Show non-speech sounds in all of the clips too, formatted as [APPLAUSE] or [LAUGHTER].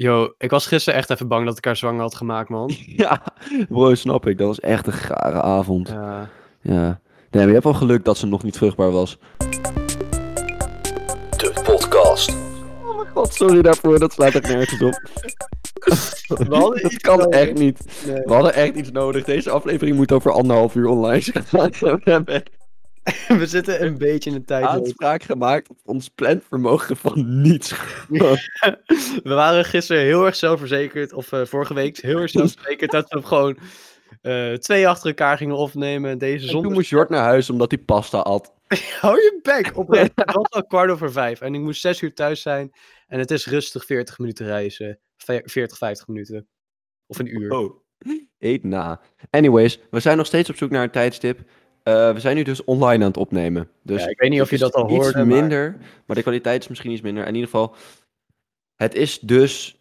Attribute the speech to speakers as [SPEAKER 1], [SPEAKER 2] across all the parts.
[SPEAKER 1] Yo, ik was gisteren echt even bang dat ik haar zwanger had gemaakt, man. [LAUGHS]
[SPEAKER 2] Ja, bro, snap ik. Dat was echt een gare avond.
[SPEAKER 1] Ja.
[SPEAKER 2] Ja. Nee, maar je hebt wel geluk dat ze nog niet vruchtbaar was.
[SPEAKER 3] De podcast.
[SPEAKER 2] Oh mijn god, sorry daarvoor. Dat slaat echt nergens op. [LAUGHS]
[SPEAKER 1] We hadden
[SPEAKER 2] Dat
[SPEAKER 1] iets
[SPEAKER 2] kan
[SPEAKER 1] nodig.
[SPEAKER 2] echt niet.
[SPEAKER 1] Nee.
[SPEAKER 2] We hadden echt iets nodig. Deze aflevering moet over anderhalf uur online zijn. [LAUGHS] We hebben [LAUGHS]
[SPEAKER 1] We zitten een beetje in een tijd.
[SPEAKER 2] aanspraak gemaakt op ons planvermogen van niets. [LAUGHS]
[SPEAKER 1] We waren gisteren heel erg zelfverzekerd, of eh, vorige week heel erg zelfverzekerd, dat we gewoon eh, twee achter elkaar gingen opnemen. en Deze
[SPEAKER 2] En toen
[SPEAKER 1] zondag.
[SPEAKER 2] moest Jort naar huis omdat hij pasta at. [LAUGHS]
[SPEAKER 1] Hou je bek! Oprecht, het was al kwart over vijf en ik moest zes uur thuis zijn. En het is rustig 40 minuten reizen. Ve- 40, 50 minuten. Of een uur.
[SPEAKER 2] Oh. Eet na. Anyways, we zijn nog steeds op zoek naar een tijdstip. Eh, we zijn nu dus online aan het opnemen. Dus
[SPEAKER 1] Ja, ik weet niet of je dat al
[SPEAKER 2] iets
[SPEAKER 1] hoorde, maar-
[SPEAKER 2] minder, maar... de kwaliteit is misschien iets minder. In ieder geval, het is dus...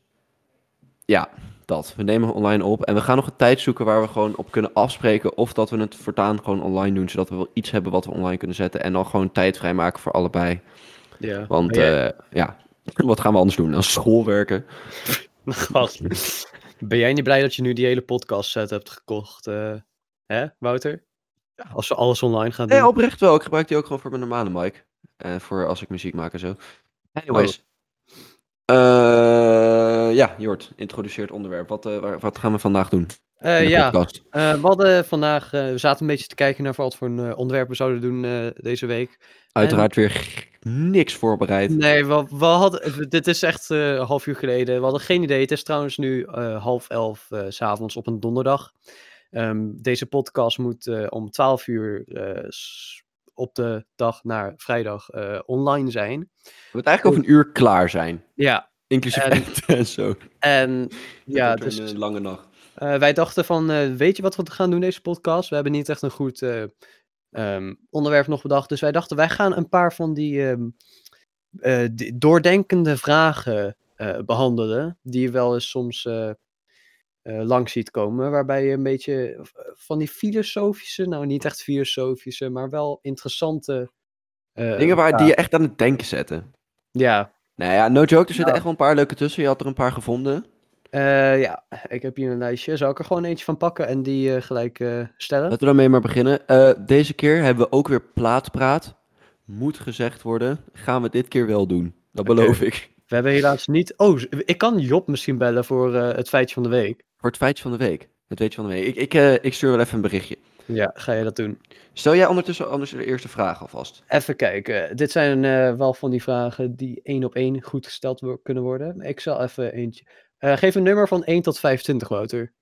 [SPEAKER 2] Ja, dat. We nemen online op en we gaan nog een tijd zoeken waar we gewoon op kunnen afspreken. Of dat we het voortaan gewoon online doen, zodat we wel iets hebben wat we online kunnen zetten. En dan gewoon tijd vrijmaken voor allebei.
[SPEAKER 1] Ja.
[SPEAKER 2] Want
[SPEAKER 1] jij-
[SPEAKER 2] eh, ja, [LAUGHS] wat gaan we anders doen dan schoolwerken?
[SPEAKER 1] Gast. [LAUGHS] Ben jij niet blij dat je nu die hele podcast set hebt gekocht? eh, hè, Wouter? Als we alles online gaan doen.
[SPEAKER 2] Nee, oprecht wel. Ik gebruik die ook gewoon voor mijn normale mic. En voor als ik muziek maak en zo. Anyways. Eh, ja, Jort, introduceer het onderwerp. Wat, eh, waar- wat gaan we vandaag doen?
[SPEAKER 1] Eh, ja, eh, we hadden vandaag, eh, we zaten een beetje te kijken naar wat voor een, eh, onderwerp we zouden doen eh, deze week.
[SPEAKER 2] Uiteraard weer niks voorbereid.
[SPEAKER 1] Nee, we, we hadden, dit is echt eh, een half uur geleden. We hadden geen idee. Het is trouwens nu eh, half elf eh, s s'avonds op een donderdag. Ehm, deze podcast moet eh, om 12 uur eh, op de dag naar vrijdag eh, online zijn.
[SPEAKER 2] Het moet eigenlijk over een uur klaar zijn.
[SPEAKER 1] Ja,
[SPEAKER 2] Inclusief
[SPEAKER 1] En- [LAUGHS]
[SPEAKER 2] en zo.
[SPEAKER 1] en ja, dus
[SPEAKER 2] een lange nacht.
[SPEAKER 1] Wij dachten van, weet je wat we gaan doen deze podcast? We hebben niet echt een goed eh, ehm, onderwerp nog bedacht. Dus wij dachten, wij gaan een paar van die, ehm, eh, die doordenkende vragen eh, behandelen. Die wel eens soms langs ziet komen. Waarbij je een beetje eh, van die filosofische, nou niet echt filosofische, maar wel interessante... eh,
[SPEAKER 2] Dingen waar die je echt aan het denken zetten.
[SPEAKER 1] Ja,
[SPEAKER 2] Nou ja, no joke, er zitten
[SPEAKER 1] Ja.
[SPEAKER 2] echt wel een paar leuke tussen. Je had er een paar gevonden.
[SPEAKER 1] eh, ja, ik heb hier een lijstje. Zal ik er gewoon eentje van pakken en die eh, gelijk eh, stellen?
[SPEAKER 2] Laten we daarmee maar beginnen. Eh, deze keer hebben we ook weer plaatspraat. Moet gezegd worden. Gaan we dit keer wel doen. Dat beloof ik.
[SPEAKER 1] We hebben helaas niet. Oh, ik kan Job misschien bellen voor eh, het feitje van de week.
[SPEAKER 2] Voor het feitje van de week. Het weetje van de week. Ik, ik, eh, ik stuur wel even een berichtje.
[SPEAKER 1] Ja, ga je dat doen?
[SPEAKER 2] Stel jij ondertussen anders de eerste vraag alvast.
[SPEAKER 1] Even kijken. Dit zijn eh, wel van die vragen die één op één goed gesteld wo- kunnen worden. Ik zal even eentje. Eh, geef een nummer van 1 tot 25, Wouter.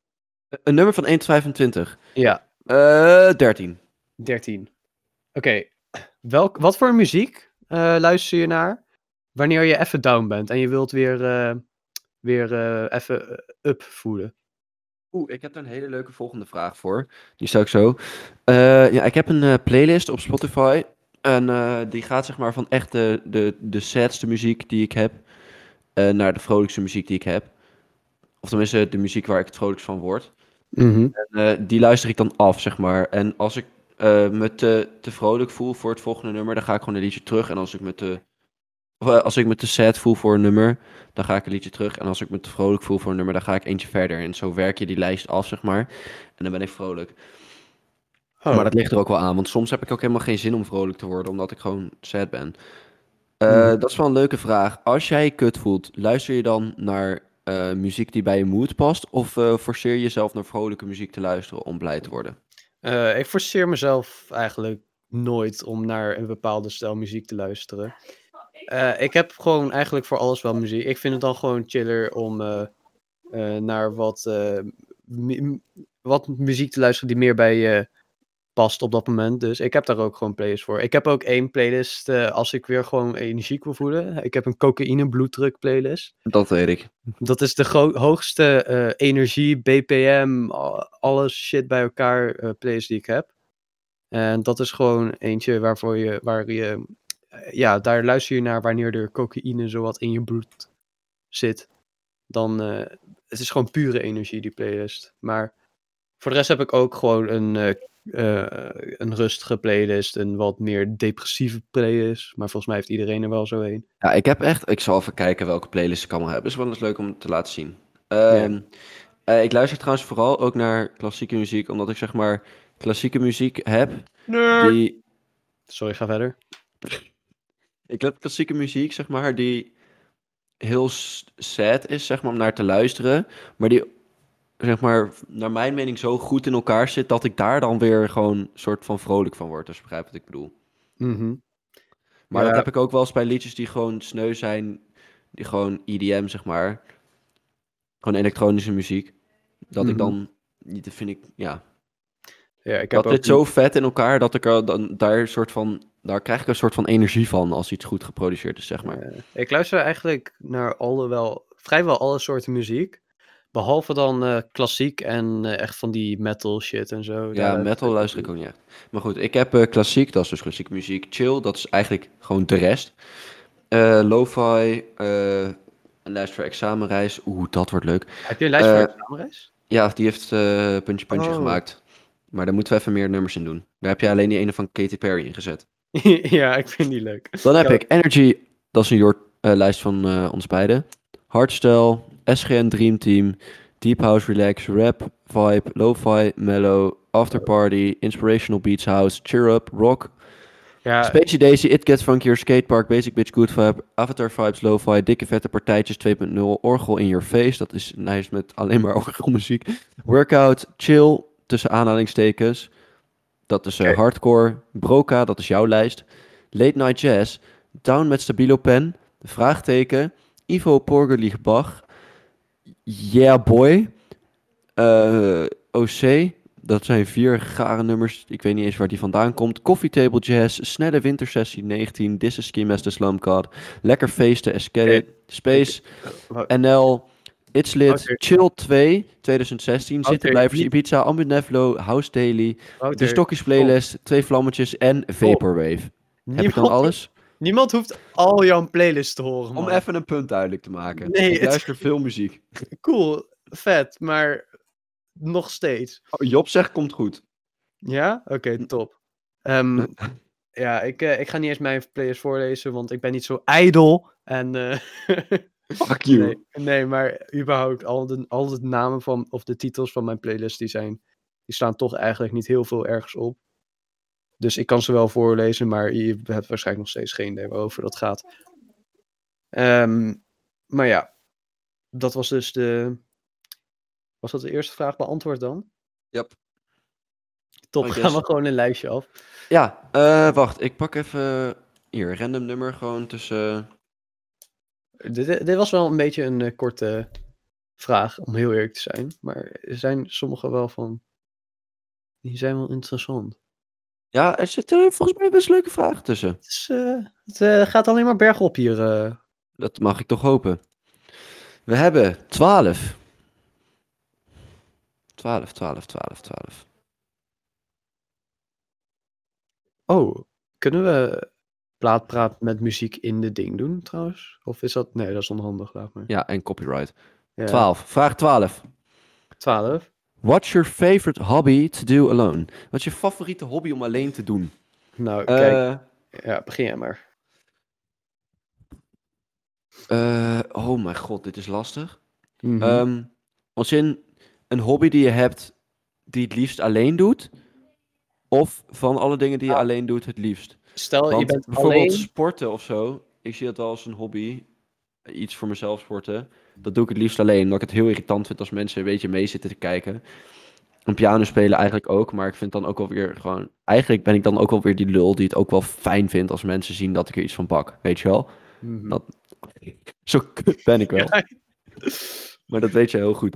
[SPEAKER 2] Een nummer van 1 tot 25.
[SPEAKER 1] Ja,
[SPEAKER 2] Eh 13.
[SPEAKER 1] 13. Oké. Welk, wat voor muziek luister je naar wanneer je even down bent en je wilt weer, weer even up voelen?
[SPEAKER 2] Oeh, ik heb daar een hele leuke volgende vraag voor. Die stel ik zo. Eh, ja, ik heb een eh, playlist op Spotify. En eh, die gaat zeg maar van echt de, de, de sadste muziek die ik heb. eh, naar de vrolijkste muziek die ik heb. Of tenminste de muziek waar ik het vrolijkst van word. En, eh, die luister ik dan af, zeg maar. En als ik eh, me te, te vrolijk voel voor het volgende nummer, dan ga ik gewoon een liedje terug. En als ik me te, of, eh, als ik me te sad voel voor een nummer, dan ga ik een liedje terug. En als ik me te vrolijk voel voor een nummer, dan ga ik eentje verder. En zo werk je die lijst af, zeg maar. En dan ben ik vrolijk.
[SPEAKER 1] Oh.
[SPEAKER 2] Maar dat ligt er ook wel aan, want soms heb ik ook helemaal geen zin om vrolijk te worden, omdat ik gewoon sad ben. Eh,
[SPEAKER 1] Hmm.
[SPEAKER 2] Dat is wel een leuke vraag. Als jij je kut voelt, luister je dan naar eh, muziek die bij je mood past? Of forceer je jezelf naar vrolijke muziek te luisteren om blij te worden?
[SPEAKER 1] Ik forceer mezelf eigenlijk nooit om naar een bepaalde stijl muziek te luisteren. Eh, ik heb gewoon eigenlijk voor alles wel muziek. Ik vind het dan gewoon chiller om eh, eh, naar wat, mu- wat muziek te luisteren die meer bij je past op dat moment. Dus ik heb daar ook gewoon playlists voor. Ik heb ook één playlist als ik weer gewoon energiek wil voelen. Ik heb een cocaïne bloeddruk playlist.
[SPEAKER 2] Dat weet ik.
[SPEAKER 1] Dat is de hoogste energie, BPM, alles shit bij elkaar playlist die ik heb. En dat is gewoon eentje waarvoor je, waar je, ja, daar luister je naar wanneer er cocaïne zowat in je bloed zit. Dan, eh, het is gewoon pure energie, die playlist. Maar voor de rest heb ik ook gewoon een eh, eh, een rustige playlist, een wat meer depressieve playlist. Maar volgens mij heeft iedereen er wel zo een.
[SPEAKER 2] Ja, ik heb echt... Ik zal even kijken welke playlist ik allemaal heb. Is wel eens leuk om te laten zien. Ehm, eh, ik luister trouwens vooral ook naar klassieke muziek, omdat ik zeg maar klassieke muziek heb die...
[SPEAKER 1] Sorry, ga verder. [LAUGHS]
[SPEAKER 2] Ik heb klassieke muziek, zeg maar, die heel sad is, zeg maar, om naar te luisteren. Maar die, zeg maar, naar mijn mening zo goed in elkaar zit, dat ik daar dan weer gewoon soort van vrolijk van word. Dus begrijp wat ik bedoel.
[SPEAKER 1] Mhm.
[SPEAKER 2] Maar
[SPEAKER 1] Ja.
[SPEAKER 2] dat heb ik ook wel eens bij liedjes die gewoon sneu zijn, die gewoon EDM, zeg maar. Gewoon elektronische muziek. Dat ik
[SPEAKER 1] Mhm.
[SPEAKER 2] dan, niet vind ik, ja,
[SPEAKER 1] Ja, ik heb
[SPEAKER 2] dat zit zo vet in elkaar dat ik er dan daar een soort van, daar krijg ik een soort van energie van als iets goed geproduceerd is, zeg maar.
[SPEAKER 1] Ik luister eigenlijk naar alle wel, vrijwel alle soorten muziek. Behalve dan eh, klassiek en eh, echt van die metal shit en zo.
[SPEAKER 2] Ja, metal luister ik ook niet echt. Maar goed, ik heb eh, klassiek, dat is dus klassieke muziek. Chill, dat is eigenlijk gewoon de rest. Lo-fi, een lijst voor examenreis. Oeh, dat wordt leuk.
[SPEAKER 1] Heb je een lijst voor examenreis?
[SPEAKER 2] Ja, die heeft puntje puntje
[SPEAKER 1] Oh.
[SPEAKER 2] gemaakt. Maar daar moeten we even meer nummers in doen. Daar heb je alleen die ene van Katy Perry in gezet. [LAUGHS]
[SPEAKER 1] ja, ik vind die leuk.
[SPEAKER 2] Dan heb
[SPEAKER 1] Ja.
[SPEAKER 2] ik Energy, dat is een Jort, eh, lijst van eh, ons beiden. Hardstyle, SGN Dream Team, Deep House Relax, Rap, Vibe, Lo-Fi, Mellow, After Party, Inspirational Beats House, Cheer Up, Rock,
[SPEAKER 1] Ja,
[SPEAKER 2] Spacey Daisy, It Gets Funkier, Skatepark, Basic Bitch, Good Vibe, Avatar Vibes, Lo-Fi, Dikke Vette Partijtjes 2.0, Orgel in Your Face, dat is een lijst met alleen maar [LAUGHS] orgelmuziek. Workout, Chill, tussen aanhalingstekens, dat is eh. Hardcore, Broca, dat is jouw lijst. Late Night Jazz, Down met Stabilo Pen, Vraagteken, Ivo Porgerligbach, Yeah Boy, eh, OC, dat zijn vier gare nummers. Ik weet niet eens waar die vandaan komt. Coffee Table Jazz, Snelle Wintersessie 19, This is Ski Master Slum God, Lekker Feesten, Escape, Space,
[SPEAKER 1] Wa-
[SPEAKER 2] NL, It's Lit. Chill 2, 2016,
[SPEAKER 1] Wouter,
[SPEAKER 2] Zittenblijvers, Ibiza, Ambinevlo, House Daily, De Stokjes Playlist, Twee Vlammetjes en Vaporwave. Heb ik dan alles?
[SPEAKER 1] niemand hoeft al jouw playlist te horen,
[SPEAKER 2] Om even een punt duidelijk te maken.
[SPEAKER 1] Nee,
[SPEAKER 2] ik
[SPEAKER 1] het-
[SPEAKER 2] luister veel muziek.
[SPEAKER 1] Cool, vet, maar nog steeds.
[SPEAKER 2] Oh, Job zegt komt goed.
[SPEAKER 1] Ja? Oké, top. Ehm, [LAUGHS] ja, ik, eh, ik ga niet eens mijn playlist voorlezen, want ik ben niet zo ijdel. En, eh, [LAUGHS]
[SPEAKER 2] Fuck you.
[SPEAKER 1] nee, nee, maar überhaupt al de, al de namen van, of de titels van mijn playlist, die, zijn, die staan toch eigenlijk niet heel veel ergens op. Dus ik kan ze wel voorlezen, maar je hebt waarschijnlijk nog steeds geen idee waarover dat gaat. Ehm, maar ja, dat was dus de... Was dat de eerste vraag beantwoord dan?
[SPEAKER 2] Yep.
[SPEAKER 1] Top, gaan we gewoon een lijstje af.
[SPEAKER 2] Ja, eh, wacht. Ik pak even... Hier, random nummer gewoon tussen...
[SPEAKER 1] Dit, dit dit was wel een beetje een eh, korte vraag, om heel eerlijk te zijn. Maar er zijn sommige wel van. Die zijn wel interessant.
[SPEAKER 2] Ja, er zitten volgens mij best leuke vragen tussen.
[SPEAKER 1] Het, is, eh, het eh, gaat alleen maar bergop hier. eh.
[SPEAKER 2] Dat mag ik toch hopen. We hebben 12. 12, 12, 12, 12.
[SPEAKER 1] Oh, kunnen we plaatpraat met muziek in de ding doen trouwens? Of is dat. Nee, dat is onhandig, laat maar.
[SPEAKER 2] Ja, en copyright.
[SPEAKER 1] Ja,
[SPEAKER 2] 12. Vraag 12.
[SPEAKER 1] 12.
[SPEAKER 2] What's your favorite hobby to do alone? Wat is je favoriete hobby om alleen te doen?
[SPEAKER 1] Nou, kijk.
[SPEAKER 2] Eh,
[SPEAKER 1] Ja, begin jij maar.
[SPEAKER 2] eh, oh mijn god, dit is lastig.
[SPEAKER 1] Mhm.
[SPEAKER 2] Ehm, als in een hobby die je hebt die het liefst alleen doet? Of van alle dingen die je
[SPEAKER 1] Ah.
[SPEAKER 2] alleen doet het liefst?
[SPEAKER 1] Stel, je bent
[SPEAKER 2] bijvoorbeeld
[SPEAKER 1] alleen.
[SPEAKER 2] sporten of zo. Ik zie dat wel als een hobby. Iets voor mezelf sporten. Dat doe ik het liefst alleen. Omdat ik het heel irritant vind als mensen een beetje mee zitten te kijken. En piano spelen eigenlijk ook. Maar ik vind dan ook wel weer gewoon... Eigenlijk ben ik dan ook wel weer die lul die het ook wel fijn vindt als mensen zien dat ik er iets van pak. Weet je wel?
[SPEAKER 1] Mhm.
[SPEAKER 2] dat- [LAUGHS] Zo kut ben ik wel.
[SPEAKER 1] Ja,
[SPEAKER 2] Maar dat weet je heel goed.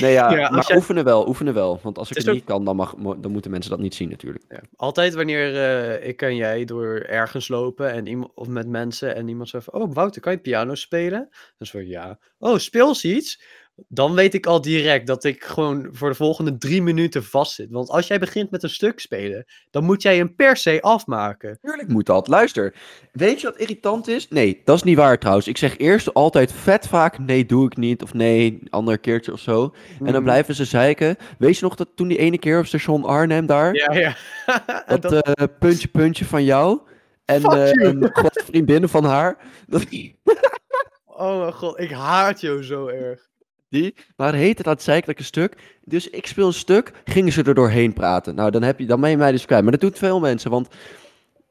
[SPEAKER 2] Nee ja, [LAUGHS] maar
[SPEAKER 1] jij-
[SPEAKER 2] oefenen wel, oefenen wel. Want als ik
[SPEAKER 1] Het
[SPEAKER 2] niet kan, dan, mag, dan moeten mensen dat niet zien natuurlijk.
[SPEAKER 1] Ja. Altijd wanneer eh, ik en jij door ergens lopen en iemand, of met mensen en iemand zegt van, oh Wouter, kan je piano spelen? Dan is van ja. Oh, speel eens iets. Dan weet ik al direct dat ik gewoon voor de volgende drie minuten vastzit. Want als jij begint met een stuk spelen, dan moet jij hem per se afmaken.
[SPEAKER 2] Tuurlijk moet dat. Luister, weet je wat irritant is? Nee, dat is niet waar trouwens. Ik zeg eerst altijd vet vaak, nee, doe ik niet. Of nee, ander keertje of zo. En dan
[SPEAKER 1] Mhm.
[SPEAKER 2] blijven ze zeiken. Weet je nog dat toen die ene keer op station Arnhem daar?
[SPEAKER 1] Ja, ja. [LAUGHS]
[SPEAKER 2] Dat
[SPEAKER 1] dat-
[SPEAKER 2] eh, puntje puntje van jou. En
[SPEAKER 1] you.
[SPEAKER 2] een vriendinnen van haar. Dat, [LAUGHS] [LAUGHS]
[SPEAKER 1] Oh mijn god, ik haat jou zo erg.
[SPEAKER 2] Die waren heet het aan het zeiken stuk. Dus ik speel een stuk, gingen ze er doorheen praten. Nou, dan, heb je, dan ben je mij dus kwijt. Maar dat doet veel mensen, want...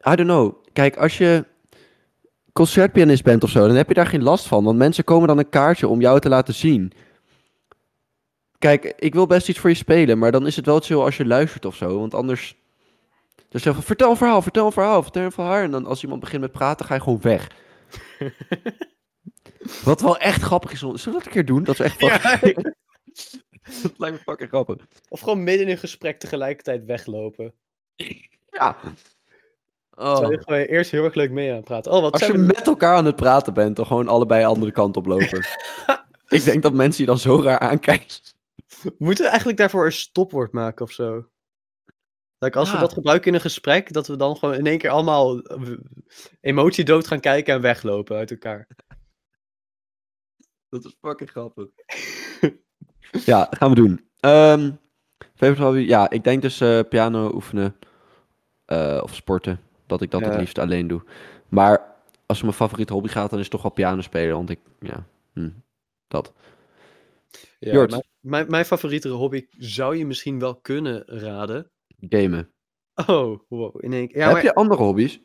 [SPEAKER 2] I don't know. Kijk, als je concertpianist bent of zo, dan heb je daar geen last van. Want mensen komen dan een kaartje om jou te laten zien. Kijk, ik wil best iets voor je spelen, maar dan is het wel chill als je luistert of zo. Want anders... Dus zeg vertel een verhaal, vertel een verhaal, vertel een verhaal. En dan als iemand begint met praten, ga je gewoon weg. [LAUGHS] Wat wel echt grappig is. Zullen we dat een keer doen? Dat is echt fucking...
[SPEAKER 1] Ja. [LAUGHS] [LAUGHS]
[SPEAKER 2] dat lijkt me fucking grappig.
[SPEAKER 1] Of gewoon midden in een gesprek tegelijkertijd weglopen.
[SPEAKER 2] Ja.
[SPEAKER 1] Terwijl
[SPEAKER 2] Oh.
[SPEAKER 1] je gewoon eerst heel erg leuk mee aan het praten. Oh, wat
[SPEAKER 2] Als je
[SPEAKER 1] we...
[SPEAKER 2] met elkaar aan het praten bent, dan gewoon allebei de andere kant op lopen. [LAUGHS] ik denk dat mensen je dan zo raar aankijken.
[SPEAKER 1] Moeten we eigenlijk daarvoor een stopwoord maken of zo? Like, als we dat gebruiken in een gesprek, dat we dan gewoon in één keer allemaal emotie dood gaan kijken en weglopen uit elkaar.
[SPEAKER 2] Dat is fucking grappig. [LAUGHS] ja, gaan we doen. Ehm favorite hobby? Ja, ik denk dus eh, piano oefenen eh, of sporten. Dat ik dat
[SPEAKER 1] Ja.
[SPEAKER 2] het liefst alleen doe. Maar als het mijn favoriete hobby gaat, dan is het toch wel piano spelen. Want ik, ja, hm, dat.
[SPEAKER 1] Ja,
[SPEAKER 2] Jort.
[SPEAKER 1] mijn, mijn, mijn favoriete hobby zou je misschien wel kunnen raden.
[SPEAKER 2] Gamen.
[SPEAKER 1] Oh, wow. In één keer. Ja,
[SPEAKER 2] Heb
[SPEAKER 1] maar,
[SPEAKER 2] je andere hobby's?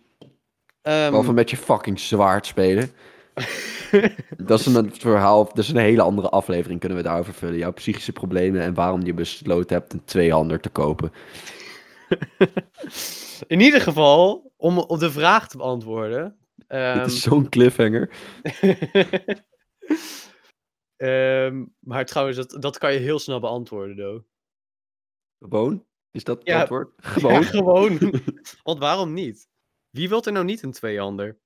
[SPEAKER 1] ehm,
[SPEAKER 2] Behalve met je fucking zwaard spelen. [LAUGHS] Dat is een verhaal, dat is een hele andere aflevering kunnen we daarover vullen. Jouw psychische problemen en waarom je besloten hebt een tweehander te kopen.
[SPEAKER 1] in ieder geval, om op de vraag te beantwoorden. ehm,
[SPEAKER 2] Dit is zo'n cliffhanger. [LAUGHS]
[SPEAKER 1] ehm, maar trouwens, dat, dat kan je heel snel beantwoorden, though.
[SPEAKER 2] Gewoon? Is dat het
[SPEAKER 1] Ja.
[SPEAKER 2] antwoord?
[SPEAKER 1] Ja,
[SPEAKER 2] Gewoon?
[SPEAKER 1] gewoon. Want waarom niet? Wie wilt er nou niet een tweehander?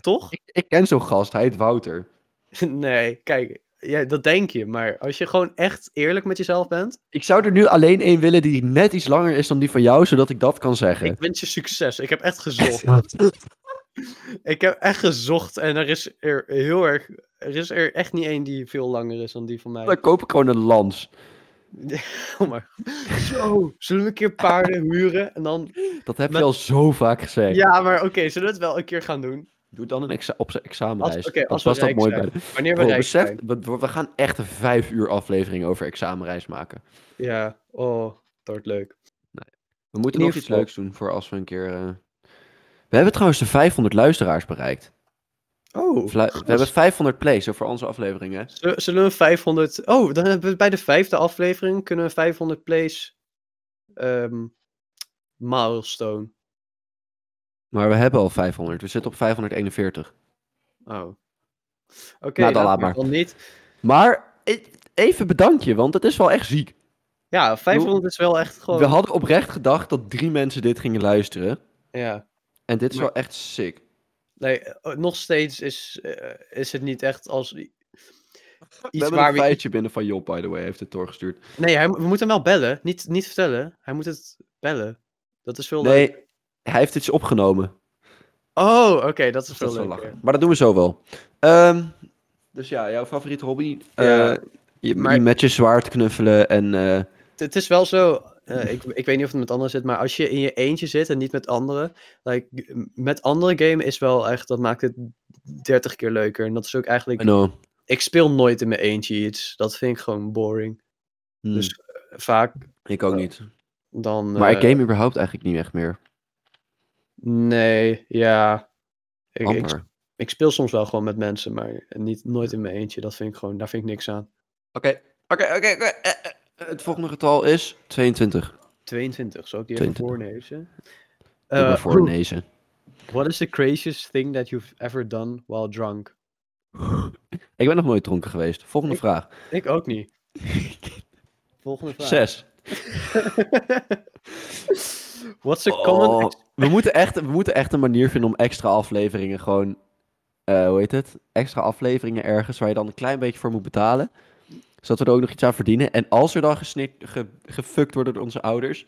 [SPEAKER 1] Toch?
[SPEAKER 2] Ik, ik ken zo'n gast, hij heet Wouter. [LAUGHS]
[SPEAKER 1] Nee, kijk, ja, dat denk je. Maar als je gewoon echt eerlijk met jezelf bent,
[SPEAKER 2] Ik zou er nu alleen één willen die net iets langer is dan die van jou, zodat ik dat kan zeggen.
[SPEAKER 1] ik wens je succes. Ik heb echt gezocht. [LAUGHS] ik heb echt gezocht en er is er heel erg, er is er echt niet één die veel langer is dan die van mij.
[SPEAKER 2] Dan koop ik gewoon een lans. [LAUGHS]
[SPEAKER 1] Oh maar. Zo, zullen we een keer paarden huren en dan...
[SPEAKER 2] Dat heb
[SPEAKER 1] Met-
[SPEAKER 2] je al zo vaak gezegd.
[SPEAKER 1] Ja, maar oké, zullen we het wel een keer gaan doen?
[SPEAKER 2] Doe dan een exa op zijn examenreis.
[SPEAKER 1] Oké, als
[SPEAKER 2] was dat mooi
[SPEAKER 1] zijn.
[SPEAKER 2] bij de...
[SPEAKER 1] Wanneer we
[SPEAKER 2] Bro, besef, we, we gaan echt een vijf uur aflevering over examenreis maken.
[SPEAKER 1] Ja, oh, dat wordt leuk.
[SPEAKER 2] We moeten nog iets leuks doen voor als we een keer... eh, We hebben trouwens de 500 luisteraars bereikt.
[SPEAKER 1] Oh,
[SPEAKER 2] We hebben 500 plays over onze afleveringen.
[SPEAKER 1] Zullen zullen we 500... Oh, dan hebben we bij de vijfde aflevering kunnen we 500 plays... ehm milestone.
[SPEAKER 2] Maar we hebben al 500. We zitten op 541.
[SPEAKER 1] Oh. Oké,
[SPEAKER 2] Nou, dan
[SPEAKER 1] laat
[SPEAKER 2] maar.
[SPEAKER 1] Dan niet.
[SPEAKER 2] Maar even bedankje, want het is wel echt ziek.
[SPEAKER 1] Ja, 500 is wel echt gewoon...
[SPEAKER 2] We hadden oprecht gedacht dat drie mensen dit gingen luisteren.
[SPEAKER 1] Ja.
[SPEAKER 2] En dit is
[SPEAKER 1] Maar-
[SPEAKER 2] wel echt sick.
[SPEAKER 1] Nee, eh, nog steeds is, eh, is het niet echt als... i-
[SPEAKER 2] We
[SPEAKER 1] Iets
[SPEAKER 2] hebben
[SPEAKER 1] waar
[SPEAKER 2] een
[SPEAKER 1] we...
[SPEAKER 2] feitje binnen van Job, by the way. Heeft het doorgestuurd.
[SPEAKER 1] Nee, hij, we moeten hem wel bellen. Niet, niet vertellen. Hij moet het bellen. Dat is veel
[SPEAKER 2] Nee,
[SPEAKER 1] leuker.
[SPEAKER 2] Hij heeft iets opgenomen.
[SPEAKER 1] Oh, oké, dat is
[SPEAKER 2] Dus
[SPEAKER 1] veel
[SPEAKER 2] dat is wel
[SPEAKER 1] leuker.
[SPEAKER 2] lachen. Maar dat doen we zo wel. Ehm, dus ja, jouw favoriete hobby?
[SPEAKER 1] Ja,
[SPEAKER 2] Eh, je,
[SPEAKER 1] maar-
[SPEAKER 2] met je zwaard knuffelen en... eh,
[SPEAKER 1] Het- is wel zo, eh, ik, ik weet niet of het met anderen zit, maar als je in je eentje zit en niet met anderen, like, met andere gamen is wel echt, dat maakt het 30 keer leuker. En dat is ook eigenlijk, ik speel nooit in mijn eentje iets. Dat vind ik gewoon boring.
[SPEAKER 2] Hmm,
[SPEAKER 1] Dus vaak
[SPEAKER 2] ik ook niet.
[SPEAKER 1] dan...
[SPEAKER 2] Maar ik game überhaupt eigenlijk niet echt meer.
[SPEAKER 1] Nee, ja. Ik, ik, speel soms wel gewoon met mensen, maar niet, nooit in mijn eentje. Dat vind ik gewoon, daar vind ik niks aan.
[SPEAKER 2] Oké, oké, oké. oké. Eh, eh, Het volgende getal is 22.
[SPEAKER 1] 22, zou ik die even
[SPEAKER 2] 22.
[SPEAKER 1] voorlezen?
[SPEAKER 2] Ik ben
[SPEAKER 1] Eh, [LAUGHS]
[SPEAKER 2] voor nezen.
[SPEAKER 1] What is the craziest thing that you've ever done while drunk? [LAUGHS]
[SPEAKER 2] Ik ben nog nooit dronken geweest. Volgende
[SPEAKER 1] Ik-
[SPEAKER 2] vraag.
[SPEAKER 1] Ik ook niet. [LAUGHS] Volgende vraag.
[SPEAKER 2] Zes.
[SPEAKER 1] What's a common...
[SPEAKER 2] Oh,
[SPEAKER 1] ex-
[SPEAKER 2] we, moeten echt, we moeten echt een manier vinden om extra afleveringen gewoon eh, hoe heet het, extra afleveringen ergens waar je dan een klein beetje voor moet betalen. Zodat we er ook nog iets aan verdienen. En als er dan gesnikt, ge, gefukt worden door onze ouders,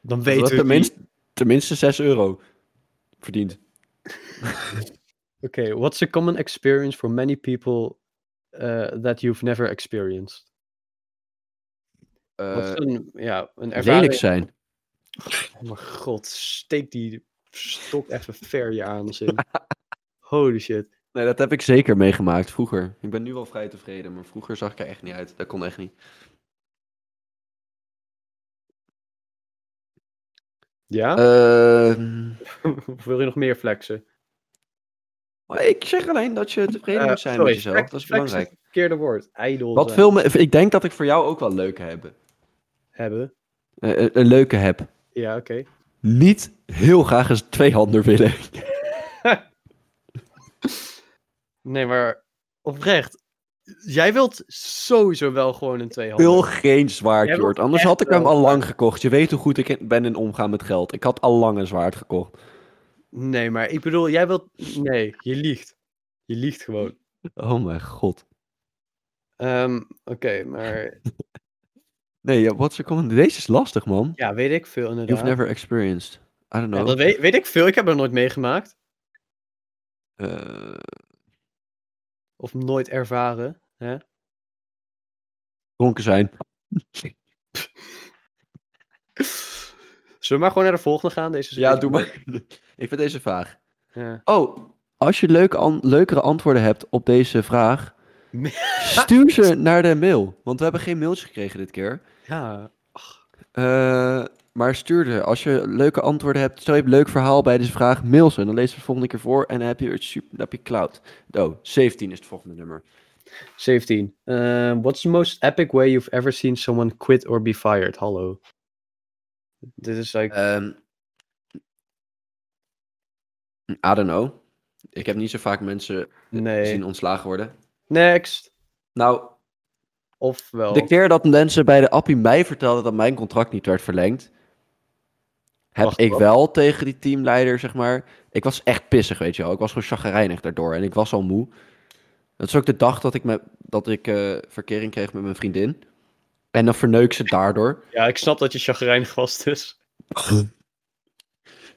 [SPEAKER 1] Dan weten
[SPEAKER 2] we tenminste, tenminste 6 euro verdiend. [LAUGHS]
[SPEAKER 1] Oké, what's a common experience for many people uh, that you've never experienced?
[SPEAKER 2] Eh
[SPEAKER 1] een, ja, een
[SPEAKER 2] lelijk
[SPEAKER 1] ervaring...
[SPEAKER 2] zijn.
[SPEAKER 1] Oh mijn god, steek die stok even ver je aan zin. [LAUGHS] Holy shit.
[SPEAKER 2] Nee, dat heb ik zeker meegemaakt vroeger. Ik ben nu wel vrij tevreden, maar vroeger zag ik er echt niet uit. Dat kon echt niet.
[SPEAKER 1] Ja?
[SPEAKER 2] Ehm, [LAUGHS]
[SPEAKER 1] wil je nog meer flexen?
[SPEAKER 2] maar ik zeg alleen dat je tevreden
[SPEAKER 1] Eh,
[SPEAKER 2] moet zijn
[SPEAKER 1] sorry,
[SPEAKER 2] met jezelf.
[SPEAKER 1] flex-
[SPEAKER 2] Dat is belangrijk.
[SPEAKER 1] het verkeerde woord. Ijdel
[SPEAKER 2] Wat me- ik denk dat ik voor jou ook wel leuke heb.
[SPEAKER 1] hebben.
[SPEAKER 2] Eh, een, een leuke heb.
[SPEAKER 1] Ja, oké.
[SPEAKER 2] Niet heel graag eens twee handen willen. [LAUGHS]
[SPEAKER 1] Nee, maar oprecht. Jij wilt sowieso wel gewoon een
[SPEAKER 2] Ik
[SPEAKER 1] tweehanden.
[SPEAKER 2] wil geen zwaard, Jord. Anders had ik hem al lang gekocht. Je weet hoe goed ik ben in omgaan met geld. Ik had al lang een zwaard gekocht.
[SPEAKER 1] Nee, maar ik bedoel, jij wilt... Nee, je liegt. Je liegt gewoon.
[SPEAKER 2] Oh mijn god.
[SPEAKER 1] Ehm, oké, maar... [LAUGHS]
[SPEAKER 2] Nee, ja, what's your common... Deze is lastig, man.
[SPEAKER 1] Ja, weet ik veel inderdaad.
[SPEAKER 2] You've never experienced. I don't
[SPEAKER 1] Ja,
[SPEAKER 2] know.
[SPEAKER 1] dat weet, weet ik veel. Ik heb er nooit meegemaakt.
[SPEAKER 2] Eh,
[SPEAKER 1] Of nooit ervaren. Hè?
[SPEAKER 2] dronken zijn. [LAUGHS]
[SPEAKER 1] Zullen we maar gewoon naar de volgende gaan? Deze is
[SPEAKER 2] Ja, doe maar. [LAUGHS] ik vind deze vaag.
[SPEAKER 1] Ja.
[SPEAKER 2] Oh, als je leuke an- leukere antwoorden hebt op deze vraag, [LAUGHS] stuur ze naar de mail. Want we hebben geen mailtjes gekregen dit keer.
[SPEAKER 1] ja.
[SPEAKER 2] Eh, maar stuur ze. Als je leuke antwoorden hebt, stel je hebt een leuk verhaal bij deze vraag, mail ze. Dan lees je het volgende keer voor en dan heb je het super, dan heb je cloud. Oh, 17 is het volgende nummer.
[SPEAKER 1] 17. Uh, what's the most epic way you've ever seen someone quit or be fired? Hallo. Dit is like...
[SPEAKER 2] Ehm I don't know. Ik heb niet zo vaak mensen
[SPEAKER 1] nee.
[SPEAKER 2] zien ontslagen worden.
[SPEAKER 1] Next.
[SPEAKER 2] Nou,
[SPEAKER 1] Ofwel.
[SPEAKER 2] De keer dat mensen bij de appie mij vertelden dat mijn contract niet werd verlengd, heb
[SPEAKER 1] Wacht,
[SPEAKER 2] ik
[SPEAKER 1] wat?
[SPEAKER 2] wel tegen die teamleider, zeg maar. Ik was echt pissig, weet je wel. Ik was gewoon chagrijnig daardoor en ik was al moe. Dat is ook de dag dat ik, met, dat ik eh, verkering kreeg met mijn vriendin. En dan verneuk ze daardoor.
[SPEAKER 1] Ja, ik snap dat je chagrijnig was, dus. [LAUGHS]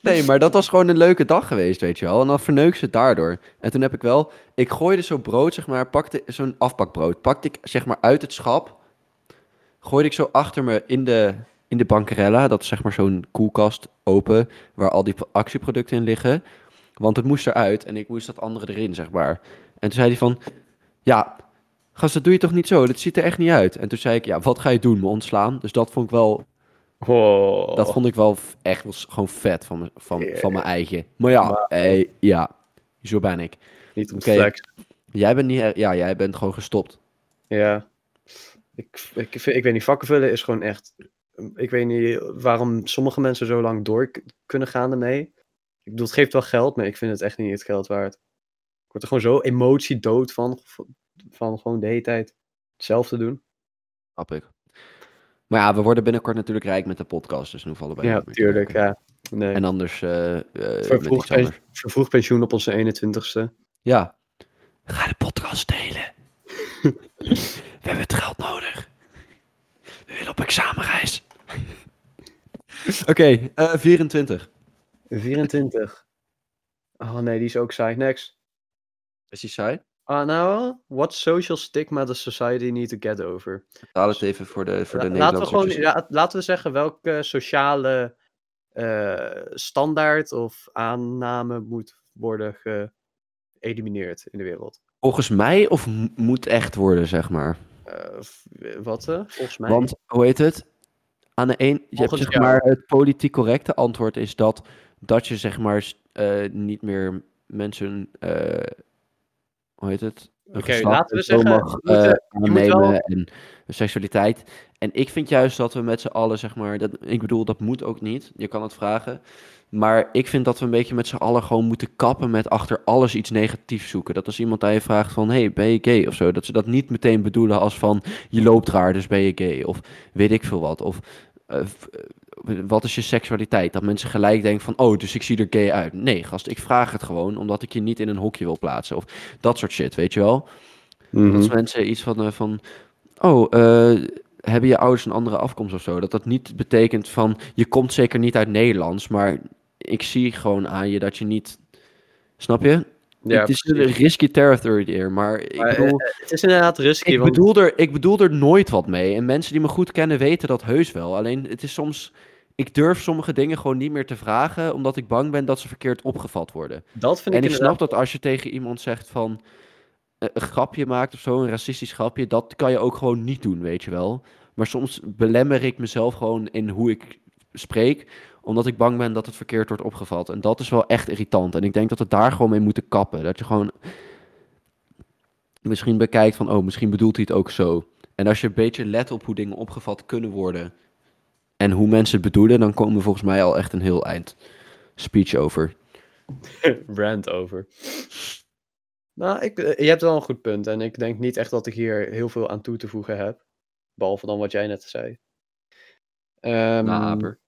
[SPEAKER 2] Nee, maar dat was gewoon een leuke dag geweest, weet je wel. En dan verneuk ze daardoor. En toen heb ik wel... Ik gooide zo'n brood, zeg maar, pakte zo'n afbakbrood. Pakte ik, zeg maar, uit het schap. Gooide ik zo achter me in de, in de bankerella. Dat is zeg maar zo'n koelkast open, waar al die actieproducten in liggen. Want het moest eruit en ik moest dat andere erin, zeg maar. En toen zei hij van... Ja, gast, dat doe je toch niet zo? Dat ziet er echt niet uit. En toen zei ik, ja, wat ga je doen? Me ontslaan? Dus dat vond ik wel
[SPEAKER 1] Oh.
[SPEAKER 2] dat vond ik wel echt wel s- gewoon vet van, me- van, van mijn eigen. Maar ja,
[SPEAKER 1] Maar-
[SPEAKER 2] ja, zo ben ik.
[SPEAKER 1] Niet om flex.
[SPEAKER 2] Jij bent niet, ja, jij bent gewoon gestopt.
[SPEAKER 1] Ja. Ik, ik, ik weet niet, vakken vullen is gewoon echt... Ik weet niet waarom sommige mensen zo lang door kunnen gaan ermee. Ik bedoel, het geeft wel geld, maar ik vind het echt niet het geld waard. Ik word er gewoon zo emotiedood van, van gewoon de hele tijd hetzelfde doen.
[SPEAKER 2] Snap ik. Maar ja, we worden binnenkort natuurlijk rijk met de podcast, dus nu vallen wij
[SPEAKER 1] Ja, tuurlijk, ja. Nee.
[SPEAKER 2] En anders eh eh,
[SPEAKER 1] pen- vervroegd pensioen op onze 21ste.
[SPEAKER 2] Ja. Ga de podcast delen. [LAUGHS] we hebben het geld nodig. We willen op examenreis. [LAUGHS] Oké, eh 24.
[SPEAKER 1] 24. Oh nee, die is ook saai. Next.
[SPEAKER 2] Is die saai?
[SPEAKER 1] Ah, nou, what social stigma does society need to get over?
[SPEAKER 2] Haal het even voor de, voor de
[SPEAKER 1] La- laten, we gewoon,
[SPEAKER 2] Nederlandse.
[SPEAKER 1] ja, laten we zeggen welke sociale eh, standaard of aanname moet worden geëlimineerd in de wereld.
[SPEAKER 2] Volgens mij of moet echt worden, zeg maar.
[SPEAKER 1] Eh, wat? eh, volgens mij.
[SPEAKER 2] Want, hoe heet het? Aan de een, je hebt zeg maar, het politiek correcte antwoord is dat, dat je zeg maar niet meer mensen, hoe heet het?
[SPEAKER 1] Oké,
[SPEAKER 2] geslacht
[SPEAKER 1] laten we zeggen,
[SPEAKER 2] mag,
[SPEAKER 1] we moeten-
[SPEAKER 2] eh, aannemen
[SPEAKER 1] wel-
[SPEAKER 2] en seksualiteit. En ik vind juist dat we met z'n allen, zeg maar, dat, ik bedoel, dat moet ook niet. Je kan het vragen. Maar ik vind dat we een beetje met z'n allen gewoon moeten kappen met achter alles iets negatiefs zoeken. Dat als iemand aan je vraagt van, hey, ben je gay of zo? Dat ze dat niet meteen bedoelen als van, je loopt raar, dus ben je gay. Of weet ik veel wat. Of eh, wat is je seksualiteit? Dat mensen gelijk denken van, oh, dus ik zie er gay uit. Nee, gast, ik vraag het gewoon omdat ik je niet in een hokje wil plaatsen. Of dat soort shit, weet je wel?
[SPEAKER 1] Mhm.
[SPEAKER 2] Dat als mensen iets van, eh, van oh, eh, hebben je ouders een andere afkomst of zo? Dat dat niet betekent van, je komt zeker niet uit Nederlands, maar ik zie gewoon aan je dat je niet... Snap je?
[SPEAKER 1] Ja,
[SPEAKER 2] het is een risky territory hier, maar ik
[SPEAKER 1] Maar,
[SPEAKER 2] bedoel...
[SPEAKER 1] eh, het is inderdaad risky,
[SPEAKER 2] Ik
[SPEAKER 1] want
[SPEAKER 2] bedoel, er, ik bedoel er nooit wat mee. En mensen die me goed kennen weten dat heus wel. Alleen het is soms. Ik durf sommige dingen gewoon niet meer te vragen. Omdat ik bang ben dat ze verkeerd opgevat worden.
[SPEAKER 1] dat vind
[SPEAKER 2] En
[SPEAKER 1] ik
[SPEAKER 2] ik
[SPEAKER 1] inderdaad...
[SPEAKER 2] snap dat als je tegen iemand zegt van. eh, Een grapje maakt of zo, een racistisch grapje. Dat kan je ook gewoon niet doen, weet je wel. Maar soms belemmer ik mezelf gewoon in hoe ik spreek. Omdat ik bang ben dat het verkeerd wordt opgevat. En dat is wel echt irritant. En ik denk dat we daar gewoon mee moeten kappen. Dat je gewoon misschien bekijkt van, oh, misschien bedoelt hij het ook zo. En als je een beetje let op hoe dingen opgevat kunnen worden en hoe mensen het bedoelen, dan komen we volgens mij al echt een heel eind speech over. [LAUGHS]
[SPEAKER 1] rant over. Nou, ik, eh, je hebt wel een goed punt. En ik denk niet echt dat ik hier heel veel aan toe te voegen heb. Behalve dan wat jij net zei.
[SPEAKER 2] Naaper.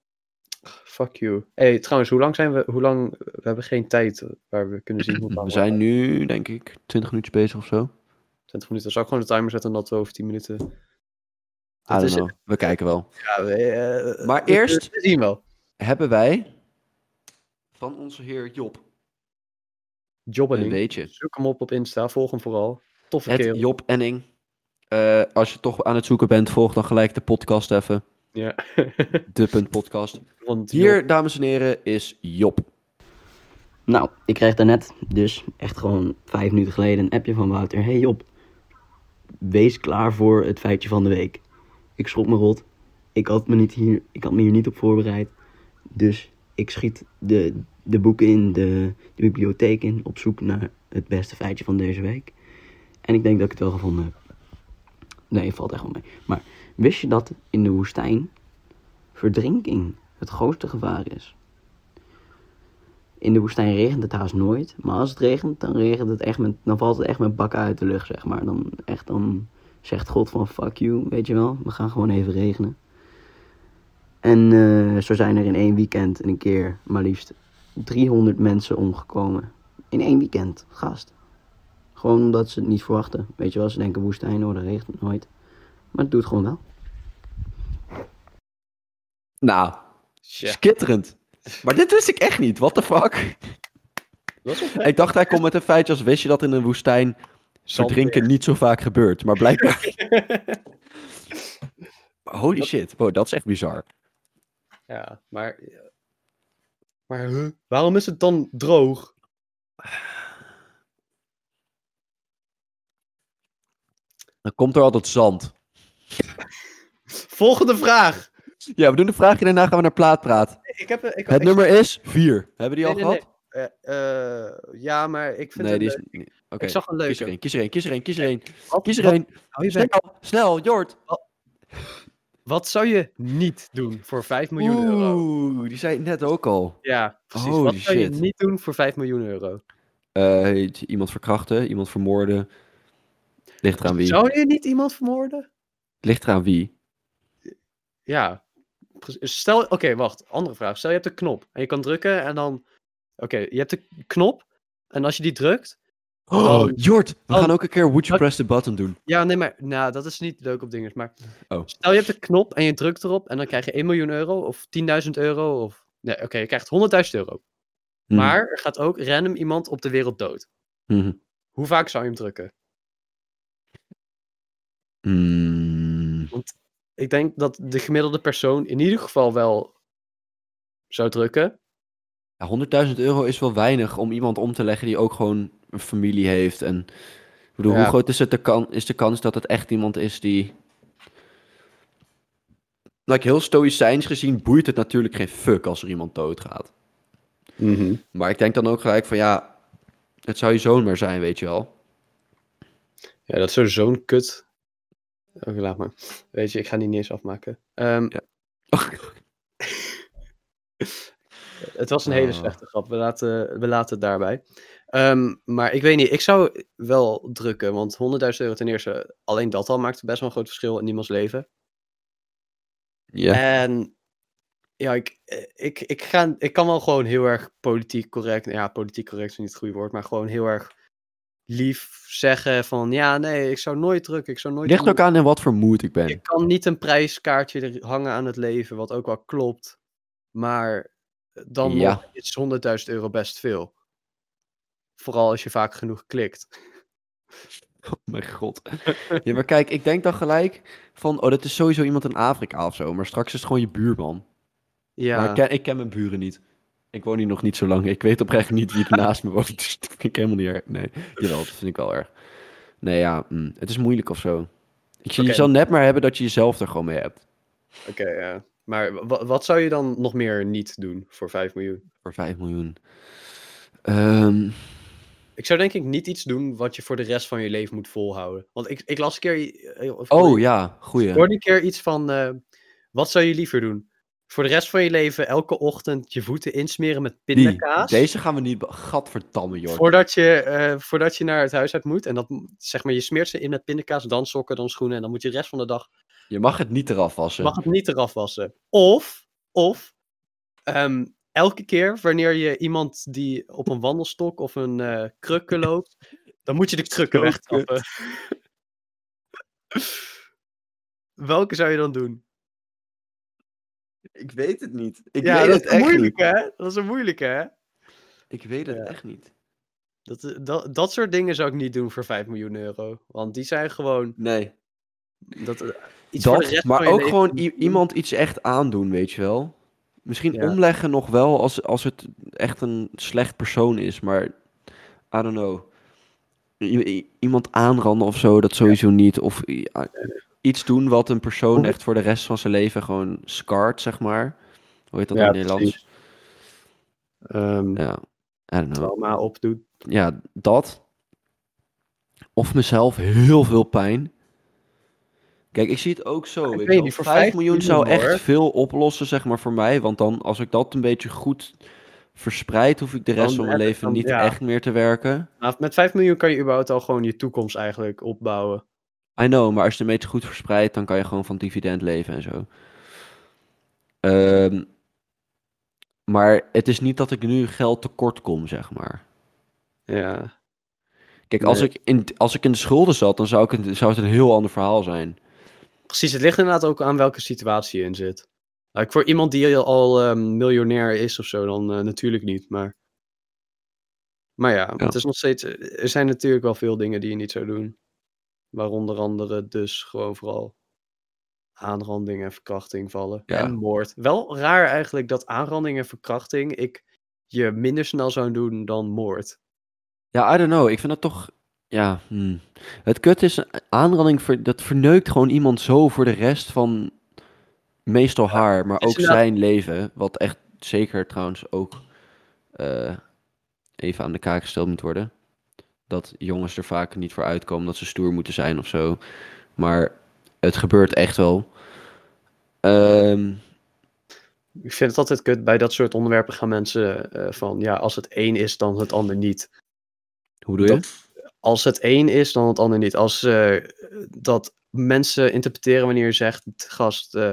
[SPEAKER 1] fuck you. hey, trouwens, hoe lang zijn we? Hoe lang? We hebben geen tijd waar we kunnen zien hoe lang
[SPEAKER 2] We zijn nu, denk ik, 20 minuutjes bezig of zo.
[SPEAKER 1] 20 minuten. Zal ik gewoon de timer zetten dat we over 10 minuten. Dat is-
[SPEAKER 2] know. We kijken wel.
[SPEAKER 1] Ja, we, eh,
[SPEAKER 2] Maar
[SPEAKER 1] we-
[SPEAKER 2] eerst-
[SPEAKER 1] We zien wel.
[SPEAKER 2] Hebben wij van onze heer Job een
[SPEAKER 1] Jobbening.
[SPEAKER 2] weetje.
[SPEAKER 1] Zoek hem op op Insta. Volg hem vooral. Toffe
[SPEAKER 2] Het
[SPEAKER 1] kerel.
[SPEAKER 2] Job Enning. Eh, als je toch aan het zoeken bent, volg dan gelijk de podcast even.
[SPEAKER 1] Ja.
[SPEAKER 2] De punt podcast. [LAUGHS]
[SPEAKER 1] Want Job-
[SPEAKER 2] Hier, dames en heren, is Job.
[SPEAKER 3] Nou, ik kreeg daarnet, dus echt gewoon vijf minuten geleden, een appje van Wouter. Hey Job, wees klaar voor het feitje van de week. Ik schrok me rot. Ik had me, niet hier, ik had me hier niet op voorbereid. Dus ik schiet de, de boeken in, de, de bibliotheek in, op zoek naar het beste feitje van deze week. En ik denk dat ik het wel gevonden heb. Nee, valt echt wel mee. Maar wist je dat in de woestijn verdrinking het grootste gevaar is? In de woestijn regent het haast nooit. Maar als het regent, dan, regent het echt met, dan valt het echt met bakken uit de lucht, zeg maar. Dan, echt, dan zegt God van fuck you, weet je wel. We gaan gewoon even regenen. En eh, zo zijn er in één weekend een keer maar liefst 300 mensen omgekomen. In één weekend, gast. Gewoon omdat ze het niet verwachten. Weet je wel, ze denken woestijn, hoor, dat regent nooit. Maar het doet gewoon wel.
[SPEAKER 2] Nou,
[SPEAKER 1] Tja,
[SPEAKER 2] skitterend. Maar dit wist ik echt niet. What the fuck? Ik dacht hij komt met een feitje als wist je dat in een woestijn verdrinken niet zo vaak gebeurt. Maar blijkbaar... [LAUGHS] Holy shit. Wow, dat is echt bizar.
[SPEAKER 1] Ja, maar. Maar huh? waarom is het dan droog?
[SPEAKER 2] Dan komt er altijd zand.
[SPEAKER 1] Volgende vraag.
[SPEAKER 2] Ja, we doen de vraagje daarna gaan we naar plaatpraat.
[SPEAKER 1] Ik heb, ik,
[SPEAKER 2] Het
[SPEAKER 1] ik-
[SPEAKER 2] nummer is 4. Hebben die al
[SPEAKER 1] Nee, nee,
[SPEAKER 2] gehad?
[SPEAKER 1] Eh, eh, ja, maar ik vind
[SPEAKER 2] Nee,
[SPEAKER 1] het
[SPEAKER 2] die is...
[SPEAKER 1] Ik zag een
[SPEAKER 2] kies
[SPEAKER 1] leuke.
[SPEAKER 2] er kies er één, kies er één, kies er één.
[SPEAKER 1] Wat-
[SPEAKER 2] Kies er
[SPEAKER 1] wat-
[SPEAKER 2] één. Snel, snel, Jord. [LAUGHS]
[SPEAKER 1] Wat zou je niet doen voor 5 miljoen euro?
[SPEAKER 2] Oeh, die zei ik net ook al.
[SPEAKER 1] Ja, precies.
[SPEAKER 2] Holy
[SPEAKER 1] Wat zou je niet doen voor 5 miljoen euro?
[SPEAKER 2] Eh, iemand verkrachten, iemand vermoorden. Ligt eraan wie.
[SPEAKER 1] Zou je niet iemand vermoorden?
[SPEAKER 2] Ligt eraan wie.
[SPEAKER 1] Ja. Stel, oké, wacht. Andere vraag. Stel je hebt een knop en je kan drukken en dan. Oké, je hebt de knop en als je die drukt.
[SPEAKER 2] Oh,
[SPEAKER 1] Dan-
[SPEAKER 2] Jord, we
[SPEAKER 1] dan-
[SPEAKER 2] gaan ook een keer Would You
[SPEAKER 1] dan-
[SPEAKER 2] Press the Button doen.
[SPEAKER 1] Ja, nee, maar nou, dat is niet leuk op dingen. Maar
[SPEAKER 2] Oh.
[SPEAKER 1] stel je hebt de knop en je drukt erop en dan krijg je 1 miljoen euro of 10.000 euro of. Nee, oké, je krijgt 100.000 euro.
[SPEAKER 2] Mhm,
[SPEAKER 1] Maar er gaat ook random iemand op de wereld dood.
[SPEAKER 2] mhm.
[SPEAKER 1] Hoe vaak zou je hem drukken?
[SPEAKER 2] Mm,
[SPEAKER 1] Ik denk dat de gemiddelde persoon in ieder geval wel zou drukken.
[SPEAKER 2] ja, 100.000 euro is wel weinig om iemand om te leggen die ook gewoon een familie heeft. En, ik bedoel,
[SPEAKER 1] Ja.
[SPEAKER 2] hoe groot is, het de kan, is de kans dat het echt iemand is die... Like, heel stoïcijns gezien boeit het natuurlijk geen fuck als er iemand doodgaat. Maar ik denk dan ook gelijk van ja, het zou je zoon maar zijn, weet je wel.
[SPEAKER 1] Ja, dat is zo- zo'n kut. Oké, laat maar. Weet je, ik ga die niet eens afmaken. Ehm,
[SPEAKER 2] Ja. [LAUGHS]
[SPEAKER 1] het was een hele
[SPEAKER 2] Oh.
[SPEAKER 1] slechte grap. We laten, we laten het daarbij. Ehm, maar ik weet niet, ik zou wel drukken. Want 100.000 euro ten eerste, alleen dat al maakt best wel een groot verschil in iemands leven.
[SPEAKER 2] Ja.
[SPEAKER 1] En ja, ik, eh, ik, ik, ga, ik kan wel gewoon heel erg politiek correct, ja, politiek correct is niet het goede woord, maar gewoon heel erg lief zeggen van, ja, nee, ik zou nooit drukken, ik zou nooit...
[SPEAKER 2] Ligt ook aan in wat voor mood ik ben.
[SPEAKER 1] Ik kan niet een prijskaartje hangen aan het leven, wat ook wel klopt, maar dan
[SPEAKER 2] Ja.
[SPEAKER 1] is 100.000 euro best veel. Vooral als je vaak genoeg klikt. [LAUGHS]
[SPEAKER 2] Oh mijn god. [LAUGHS] ja, maar kijk, ik denk dan gelijk van, oh, dat is sowieso iemand in Afrika of zo. Maar straks is het gewoon je buurman.
[SPEAKER 1] Ja,
[SPEAKER 2] Maar ik ken, ik ken mijn buren niet. Ik woon hier nog niet zo lang. Ik weet oprecht niet wie er naast me woont. [LAUGHS] Dus dat vind ik helemaal niet erg. Nee, jawel, dat vind ik wel erg. Nee, ja, mm, het is moeilijk of zo. Ik, je zal net maar hebben dat je jezelf er gewoon mee hebt.
[SPEAKER 1] oké, ja. Maar wa- wat zou je dan nog meer niet doen voor 5 miljoen?
[SPEAKER 2] Voor 5 miljoen. Ehm,
[SPEAKER 1] Ik zou denk ik niet iets doen wat je voor de rest van je leven moet volhouden. Want ik, ik las een keer... eh, of-
[SPEAKER 2] oh ja, goeie.
[SPEAKER 1] Ik hoorde een keer iets van... eh, wat zou je liever doen? Voor de rest van je leven elke ochtend je voeten insmeren met
[SPEAKER 2] Die,
[SPEAKER 1] pindakaas?
[SPEAKER 2] deze gaan we niet... Gadverdamme, joh.
[SPEAKER 1] Voordat je, eh, voordat je naar het huis uit moet. En dat, zeg maar, je smeert ze in met pindakaas, dan sokken, dan schoenen. En dan moet je de rest van de dag
[SPEAKER 2] Je mag het niet eraf wassen.
[SPEAKER 1] mag het niet eraf wassen. Of, of ehm, elke keer wanneer je iemand die op een wandelstok of een eh krukken loopt, dan moet je de [LAUGHS] krukken wegtrappen. [LAUGHS] Welke zou je dan doen?
[SPEAKER 2] Ik weet het niet. Ik
[SPEAKER 1] ja,
[SPEAKER 2] weet
[SPEAKER 1] dat
[SPEAKER 2] het
[SPEAKER 1] is
[SPEAKER 2] echt
[SPEAKER 1] moeilijk,
[SPEAKER 2] niet.
[SPEAKER 1] hè? Dat is een moeilijke, hè?
[SPEAKER 2] Ik weet het
[SPEAKER 1] Ja.
[SPEAKER 2] echt niet.
[SPEAKER 1] Dat, eh, dat, dat soort dingen zou ik niet doen voor 5 miljoen euro. Want die zijn gewoon.
[SPEAKER 2] Nee.
[SPEAKER 1] Dat, eh, iets voor de
[SPEAKER 2] Dat,
[SPEAKER 1] rest
[SPEAKER 2] maar ook gewoon iemand iets echt aandoen, weet je wel. Misschien
[SPEAKER 1] Ja.
[SPEAKER 2] omleggen nog wel als, als het echt een slecht persoon is, maar I don't know. I- iemand aanranden of zo, dat sowieso niet. Of iets doen wat een persoon echt voor de rest van zijn leven gewoon scarred, zeg maar. Hoe heet dat
[SPEAKER 1] Ja,
[SPEAKER 2] in het Nederlands?
[SPEAKER 1] Ehm
[SPEAKER 2] Ja, I don't know.
[SPEAKER 1] trauma opdoen.
[SPEAKER 2] Ja, dat. Of mezelf heel veel pijn. Kijk, ik zie het ook zo.
[SPEAKER 1] Ik
[SPEAKER 2] weet wel.
[SPEAKER 1] niet, voor
[SPEAKER 2] 5
[SPEAKER 1] 5
[SPEAKER 2] miljoen zou echt
[SPEAKER 1] hoor.
[SPEAKER 2] veel oplossen, zeg maar, voor mij. Want dan, als ik dat een beetje goed verspreid, hoef ik de rest
[SPEAKER 1] Dan
[SPEAKER 2] van mijn leven
[SPEAKER 1] dan-
[SPEAKER 2] niet
[SPEAKER 1] ja.
[SPEAKER 2] echt meer te werken.
[SPEAKER 1] Nou, met 5 miljoen kan je überhaupt al gewoon je toekomst eigenlijk opbouwen.
[SPEAKER 2] I know, maar als je het een beetje goed verspreidt, dan kan je gewoon van dividend leven en zo. Ehm, maar het is niet dat ik nu geld tekort kom, zeg maar.
[SPEAKER 1] Ja.
[SPEAKER 2] Kijk, als, ik in, als ik in de schulden zat, dan zou, ik zou het een heel ander verhaal zijn.
[SPEAKER 1] Precies, het ligt inderdaad ook aan welke situatie je in zit. Like, voor iemand die al ehm, miljonair is of zo, dan eh, natuurlijk niet. Maar, maar ja,
[SPEAKER 2] Ja.
[SPEAKER 1] het is nog steeds. eh, Er zijn natuurlijk wel veel dingen die je niet zou doen. Waaronder andere dus gewoon vooral aanranding en verkrachting vallen.
[SPEAKER 2] Ja.
[SPEAKER 1] En moord. Wel raar eigenlijk dat aanranding en verkrachting ik je minder snel zou doen dan moord.
[SPEAKER 2] Ja, I don't know. Ik vind dat toch. Ja, hmm. het kut is, aanranding, ver- dat verneukt gewoon iemand zo voor de rest van meestal haar, maar
[SPEAKER 1] het is
[SPEAKER 2] ook
[SPEAKER 1] inderdaad-
[SPEAKER 2] zijn leven. Wat echt zeker trouwens ook eh, even aan de kaak gesteld moet worden. Dat jongens er vaak niet voor uitkomen dat ze stoer moeten zijn of zo. Maar het gebeurt echt wel. Ehm,
[SPEAKER 1] Ik vind het altijd kut. Bij dat soort onderwerpen gaan mensen eh, van ja, als het één is, dan het ander niet.
[SPEAKER 2] hoe doe je?
[SPEAKER 1] Als het een is, dan het ander niet. Als eh, dat mensen interpreteren wanneer je zegt, gast, eh,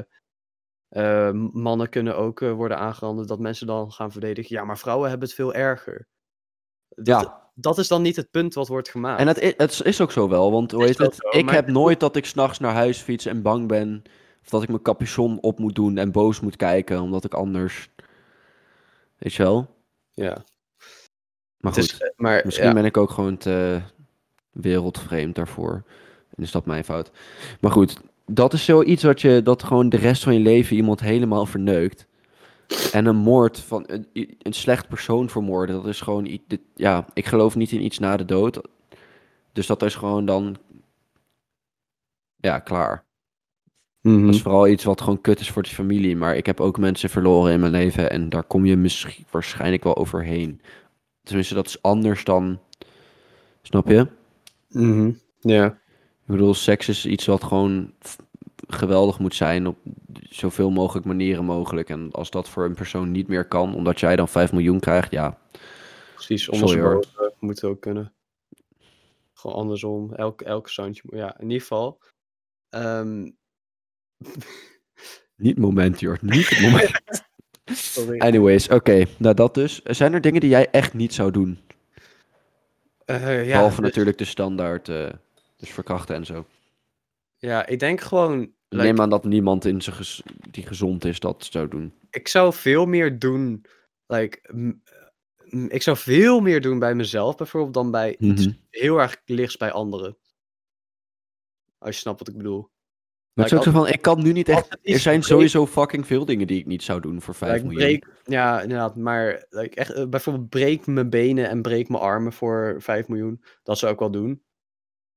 [SPEAKER 1] eh, mannen kunnen ook worden aangeranden, dat mensen dan gaan verdedigen. Ja, maar vrouwen hebben het veel erger. Dat,
[SPEAKER 2] Ja.
[SPEAKER 1] dat is dan niet het punt wat wordt gemaakt.
[SPEAKER 2] En het is, het is ook zo wel, want hoe
[SPEAKER 1] is
[SPEAKER 2] heet het?
[SPEAKER 1] zo,
[SPEAKER 2] ik
[SPEAKER 1] maar
[SPEAKER 2] heb nooit dat ik s'nachts naar huis fiets en bang ben. Of dat ik mijn capuchon op moet doen en boos moet kijken, omdat ik anders. Weet je wel?
[SPEAKER 1] ja,
[SPEAKER 2] Maar goed,
[SPEAKER 1] is, maar
[SPEAKER 2] misschien
[SPEAKER 1] ja,
[SPEAKER 2] ben ik ook gewoon te wereldvreemd daarvoor. En is dat mijn fout. Maar goed, dat is zoiets wat je, dat gewoon de rest van je leven iemand helemaal verneukt. En een moord van een, een slecht persoon vermoorden, dat is gewoon Ja, ik geloof niet in iets na de dood. Dus dat is gewoon dan. Ja, klaar.
[SPEAKER 1] mhm.
[SPEAKER 2] Dat is vooral iets wat gewoon kut is voor de familie. Maar ik heb ook mensen verloren in mijn leven. En daar kom je misschien waarschijnlijk wel overheen. Tenminste, dat is anders dan. Snap je?
[SPEAKER 1] Mhm. ja.
[SPEAKER 2] Ik bedoel, seks is iets wat gewoon geweldig moet zijn op zoveel mogelijk manieren mogelijk. En als dat voor een persoon niet meer kan, omdat jij dan 5 miljoen krijgt, ja.
[SPEAKER 1] Precies, ondersteboven moet het ook kunnen. Gewoon andersom, elk, elk zandje. Ja, in ieder geval. ehm,
[SPEAKER 2] Niet moment, Jort. Niet het moment. [LAUGHS] Anyways, oké. Nou, dat dus. Zijn er dingen die jij echt niet zou doen?
[SPEAKER 1] Eh, ja,
[SPEAKER 2] Behalve
[SPEAKER 1] dus-
[SPEAKER 2] natuurlijk de standaard, eh, dus verkrachten en zo.
[SPEAKER 1] ja, ik denk gewoon... Like,
[SPEAKER 2] neem aan dat niemand in zijn gez- die gezond is dat zou doen.
[SPEAKER 1] ik zou veel meer doen. Like, ik zou veel meer doen bij mezelf bijvoorbeeld dan bij iets
[SPEAKER 2] Mhm.
[SPEAKER 1] heel erg lichts bij anderen. Als je snapt wat ik bedoel.
[SPEAKER 2] Maar het is ook zo van, ik kan nu niet echt... Er zijn sowieso fucking veel dingen die ik niet zou doen voor 5
[SPEAKER 1] Like,
[SPEAKER 2] miljoen.
[SPEAKER 1] ja, inderdaad. Maar like, echt, eh, bijvoorbeeld breek mijn benen en breek mijn armen voor 5 miljoen. Dat zou ik wel doen.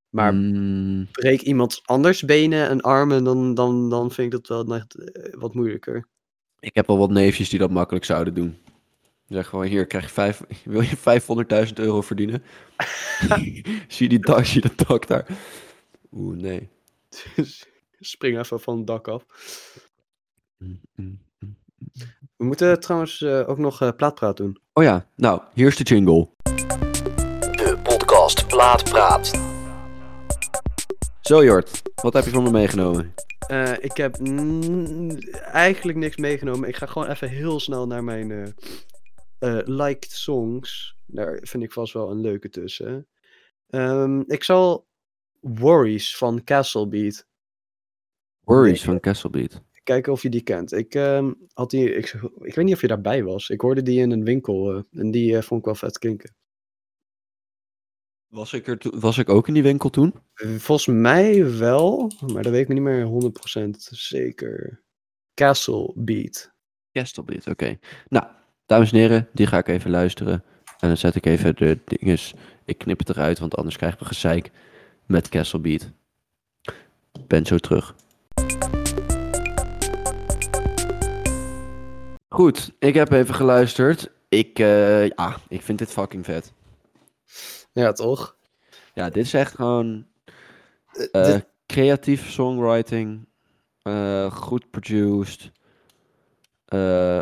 [SPEAKER 1] Maar
[SPEAKER 2] Mm,
[SPEAKER 1] breek iemand anders benen en armen, dan, dan, dan vind ik dat wel echt eh, wat moeilijker.
[SPEAKER 2] ik heb al wat neefjes die dat makkelijk zouden doen. Zeg gewoon, hier krijg je vijf, [LAUGHS] wil je 500.000 euro verdienen? [LAUGHS] [LAUGHS] zie die dak, zie dat dak daar? Oeh, nee.
[SPEAKER 1] Spring even van het dak af.
[SPEAKER 2] Mm, mm, mm.
[SPEAKER 1] We moeten trouwens eh, ook nog eh plaatpraat doen.
[SPEAKER 2] Oh ja, nou, hier is de jingle.
[SPEAKER 3] De podcast Plaat Praat.
[SPEAKER 2] Zo Jort, wat heb je van me meegenomen?
[SPEAKER 1] Eh, ik heb eigenlijk niks meegenomen. Ik ga gewoon even heel snel naar mijn eh, eh, liked songs. Daar vind ik vast wel een leuke tussen. Ehm, ik zal Worries van Castle Beat.
[SPEAKER 2] Worries van Castlebeat.
[SPEAKER 1] Kijken of je die kent. Ik, ehm, had die, ik, ik weet niet of je daarbij was. Ik hoorde die in een winkel eh, en die eh, vond ik wel vet klinken.
[SPEAKER 2] Was ik, er was ik ook in die winkel toen?
[SPEAKER 1] Volgens mij wel, maar dat weet ik me niet meer 100% zeker. Castle Beat.
[SPEAKER 2] Castlebeat, oké. Nou, dames en heren, die ga ik even luisteren. En dan zet ik even de dinges. Ik knip het eruit, want anders krijgen we gezeik met Castlebeat. Ben zo terug. Goed, ik heb even geluisterd. Ik, eh, ja, ik vind dit fucking vet.
[SPEAKER 1] Ja, toch?
[SPEAKER 2] Ja, dit is echt gewoon
[SPEAKER 1] dit-
[SPEAKER 2] creatief songwriting. goed produced.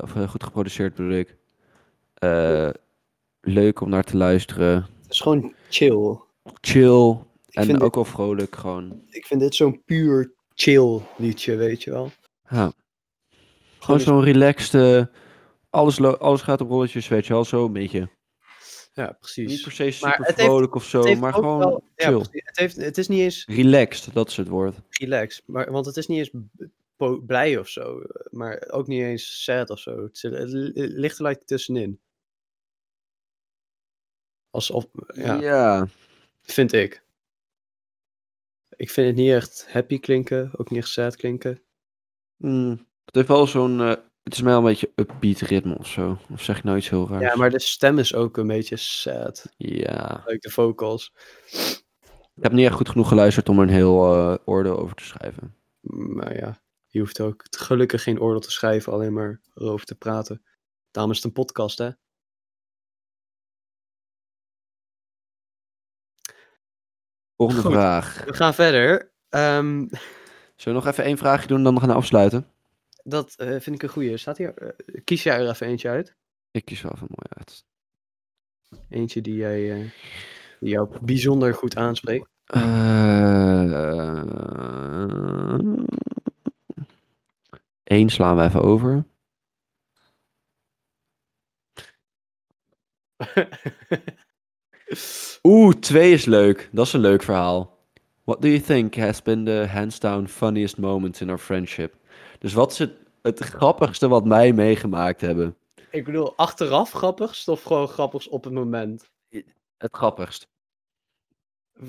[SPEAKER 2] of goed geproduceerd bedoel ik. Leuk om naar te luisteren.
[SPEAKER 1] Het is gewoon chill.
[SPEAKER 2] Chill.
[SPEAKER 1] Ik
[SPEAKER 2] En ook wel vrolijk gewoon.
[SPEAKER 1] dit, ik vind dit zo'n puur chill liedje, weet je wel.
[SPEAKER 2] Ja. Gewoon zo'n relaxed. alles, alles gaat op rolletjes, weet je wel. Zo een beetje.
[SPEAKER 1] Ja,
[SPEAKER 2] Niet
[SPEAKER 1] precies.
[SPEAKER 2] per se
[SPEAKER 1] Maar
[SPEAKER 2] super
[SPEAKER 1] heeft-
[SPEAKER 2] vrolijk of zo, maar gewoon
[SPEAKER 1] wel-
[SPEAKER 2] chill.
[SPEAKER 1] het, heeft, het is niet eens
[SPEAKER 2] Relaxed, dat is het woord.
[SPEAKER 1] relaxed, maar, want het is niet eens blij of zo, maar ook niet eens sad of zo. Het, ligt er like tussenin. Alsof, ja,
[SPEAKER 2] ja.
[SPEAKER 1] vind ik. Ik vind het niet echt happy klinken, ook niet echt sad klinken.
[SPEAKER 2] Mm, het heeft wel zo'n. eh, het is mij wel een beetje upbeat ritme of zo. Of zeg ik nou iets heel raars?
[SPEAKER 1] Ja, maar de stem is ook een beetje sad.
[SPEAKER 2] Ja.
[SPEAKER 1] Like de vocals.
[SPEAKER 2] Ik heb niet echt goed genoeg geluisterd om er een heel eh, oordeel over te schrijven.
[SPEAKER 1] Maar ja, je hoeft ook gelukkig geen oordeel te schrijven, alleen maar erover te praten. Daarom is het een podcast, hè?
[SPEAKER 2] Volgende
[SPEAKER 1] Goed.
[SPEAKER 2] vraag.
[SPEAKER 1] We gaan verder. Ehm,
[SPEAKER 2] Zullen we nog even één vraagje doen en dan gaan we afsluiten?
[SPEAKER 1] Dat eh, vind ik een goeie. Staat hier, eh, kies jij er even eentje uit?
[SPEAKER 2] Ik kies wel even mooi uit.
[SPEAKER 1] Eentje die, jij, eh, die jou bijzonder goed aanspreekt.
[SPEAKER 2] Eén slaan we even over. [LAUGHS] Oeh, twee is leuk. Dat is een leuk verhaal. What do you think has been the hands down funniest moment in our friendship? Dus wat is het, het grappigste wat wij meegemaakt hebben?
[SPEAKER 1] ik bedoel, achteraf grappigst of gewoon grappigs op het moment?
[SPEAKER 2] Het grappigst. [LAUGHS]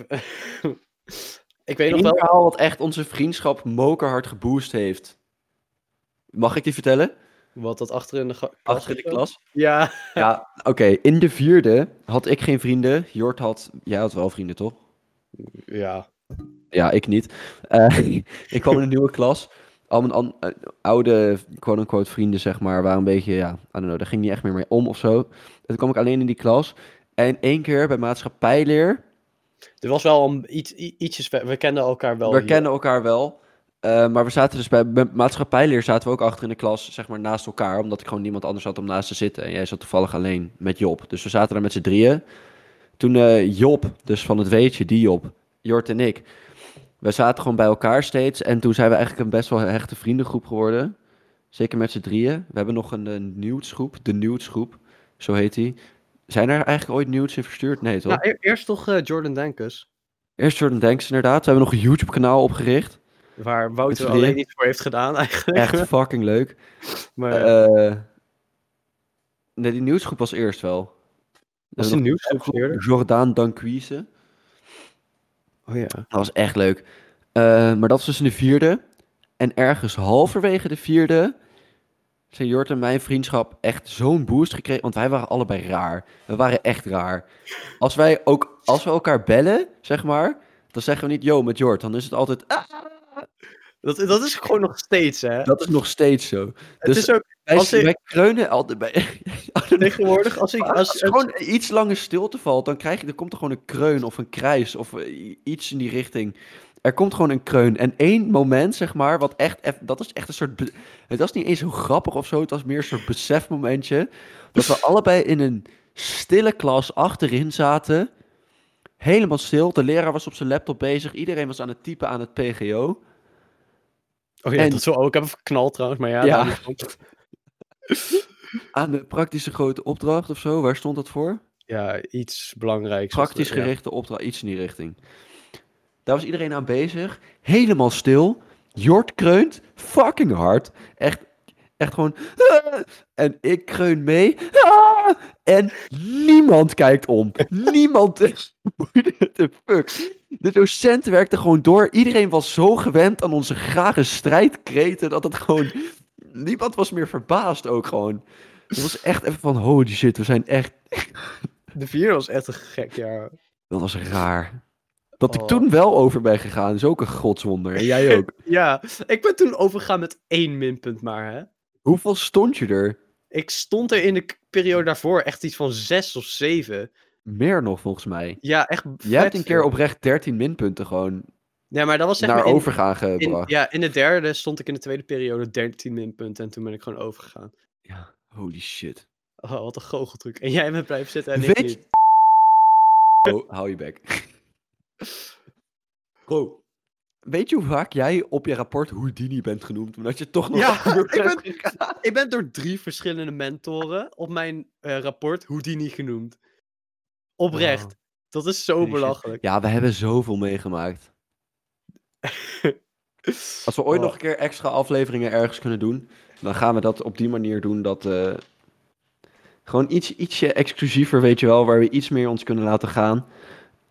[SPEAKER 1] ik weet nog wel.
[SPEAKER 2] verhaal wat echt onze vriendschap mokerhard geboost heeft. Mag ik die vertellen?
[SPEAKER 1] Wat dat achter in de klas
[SPEAKER 2] Achter in de klas?
[SPEAKER 1] Ja.
[SPEAKER 2] Ja, oké. In de vierde had ik geen vrienden. Jort had... Jij had wel vrienden, toch?
[SPEAKER 1] Ja.
[SPEAKER 2] Ja, ik niet. Eh, [LAUGHS] ik kwam in een nieuwe klas. Al mijn an- eh, oude, quote-unquote, vrienden, zeg maar, waren een beetje, ja, I don't know, daar ging niet echt meer mee om of zo. En toen kwam ik alleen in die klas. En één keer bij maatschappijleer,
[SPEAKER 1] Er was wel een, iets, ietsjes. We kenden elkaar wel.
[SPEAKER 2] we
[SPEAKER 1] hier.
[SPEAKER 2] kennen elkaar wel. eh, maar we zaten dus bij, bij maatschappijleer zaten we ook achter in de klas, zeg maar, naast elkaar. Omdat ik gewoon niemand anders had om naast te zitten. En jij zat toevallig alleen met Job. Dus we zaten daar met z'n drieën. Toen eh, Job, dus van het weetje, die Job, Jort en ik, We zaten gewoon bij elkaar steeds. En toen zijn we eigenlijk een best wel hechte vriendengroep geworden. Zeker met z'n drieën. We hebben nog een, een nudes-groep. De nudes-groep. Zo heet die. Zijn er eigenlijk ooit nudes in verstuurd? Nee, toch?
[SPEAKER 1] Nou, e- eerst toch eh, Jordan Dankes.
[SPEAKER 2] Eerst Jordan Danks inderdaad. We hebben nog een YouTube-kanaal opgericht.
[SPEAKER 1] Waar Wouter alleen iets voor heeft gedaan eigenlijk.
[SPEAKER 2] Echt fucking leuk. [LAUGHS]
[SPEAKER 1] maar
[SPEAKER 2] Eh, nee, die nieuwsgroep was eerst wel.
[SPEAKER 1] Was
[SPEAKER 2] En
[SPEAKER 1] die
[SPEAKER 2] nog
[SPEAKER 1] nieuwsgroep eerder?
[SPEAKER 2] Jordaan Danquise.
[SPEAKER 1] Oh ja.
[SPEAKER 2] Dat was echt leuk. Eh, maar dat was dus in de vierde. En ergens halverwege de vierde... zijn Jort en mijn vriendschap echt zo'n boost gekregen. Want wij waren allebei raar. We waren echt raar. Als wij ook... Als we elkaar bellen, zeg maar... Dan zeggen we niet, yo, met Jort. Dan is het altijd... "Ah."
[SPEAKER 1] Dat, dat is gewoon nog steeds, hè?
[SPEAKER 2] Dat is nog steeds zo.
[SPEAKER 1] het
[SPEAKER 2] dus
[SPEAKER 1] is ook
[SPEAKER 2] Wij,
[SPEAKER 1] als ik-
[SPEAKER 2] kreunen altijd bij... [LAUGHS]
[SPEAKER 1] tegenwoordig, als ik...
[SPEAKER 2] Als,
[SPEAKER 1] Als,
[SPEAKER 2] er gewoon iets lange stilte valt, dan krijg je, er komt er gewoon een kreun of een krijs of eh, iets in die richting. Er komt gewoon een kreun. En één moment, zeg maar, wat echt, dat is echt een soort, het was niet eens zo grappig of zo, het was meer een soort besefmomentje. Dat we allebei in een stille klas achterin zaten, helemaal stil. De leraar was op zijn laptop bezig, iedereen was aan het typen aan het PGO.
[SPEAKER 1] Oh ja,
[SPEAKER 2] en-
[SPEAKER 1] dat zou ook. Ik heb even geknald trouwens, maar ja.
[SPEAKER 2] Ja. [LAUGHS] Aan de praktische grote opdracht of zo, waar stond dat voor?
[SPEAKER 1] Ja, iets belangrijks.
[SPEAKER 2] Praktisch gerichte opdracht, iets in die richting. Daar was iedereen aan bezig. Helemaal stil. Jort kreunt fucking hard. Echt, echt gewoon... "Ah!" En ik kreun mee. "Ah!" En niemand kijkt om. [LAUGHS] Niemand... [LAUGHS] The fuck? De docent werkte gewoon door. Iedereen was zo gewend aan onze grage strijdkreten... dat het gewoon... Niemand was meer verbaasd ook gewoon. Het was echt even van... Holy shit, we zijn echt
[SPEAKER 1] De vierde was echt een gek jaar.
[SPEAKER 2] Dat was raar. Dat ik
[SPEAKER 1] Oh.
[SPEAKER 2] toen wel over ben gegaan, is ook een godswonder. En jij ook. [LAUGHS]
[SPEAKER 1] Ja, ik ben toen overgegaan met één minpunt maar, hè.
[SPEAKER 2] Hoeveel stond je er?
[SPEAKER 1] Ik stond er in de periode daarvoor echt iets van zes of zeven.
[SPEAKER 2] Meer nog, volgens mij.
[SPEAKER 1] Ja, echt
[SPEAKER 2] Jij hebt een keer oprecht 13 minpunten gewoon
[SPEAKER 1] Ja, maar dat was zeg
[SPEAKER 2] naar
[SPEAKER 1] maar in,
[SPEAKER 2] overgaan
[SPEAKER 1] in,
[SPEAKER 2] gebracht.
[SPEAKER 1] ja, in de derde stond ik in de tweede periode 13 minpunten en toen ben ik gewoon overgegaan.
[SPEAKER 2] Ja, holy shit.
[SPEAKER 1] Oh, wat een goocheltruc. En jij bent blijven zitten en ik
[SPEAKER 2] Weet
[SPEAKER 1] niet.
[SPEAKER 2] je... Oh, hou je bek. [LAUGHS]
[SPEAKER 1] Bro.
[SPEAKER 2] Weet je hoe vaak jij op je rapport Houdini bent genoemd? Omdat je toch nog
[SPEAKER 1] Ja, [LAUGHS] ik ben-? Ik ben door drie verschillende mentoren op mijn eh, rapport Houdini genoemd. Oprecht. Dat is zo belachelijk.
[SPEAKER 2] Ja, we hebben zoveel meegemaakt. [LAUGHS] Als we ooit
[SPEAKER 1] Oh.
[SPEAKER 2] nog een keer extra afleveringen ergens kunnen doen, dan gaan we dat op die manier doen dat... eh, gewoon iets, ietsje exclusiever, weet je wel, waar we iets meer ons kunnen laten gaan.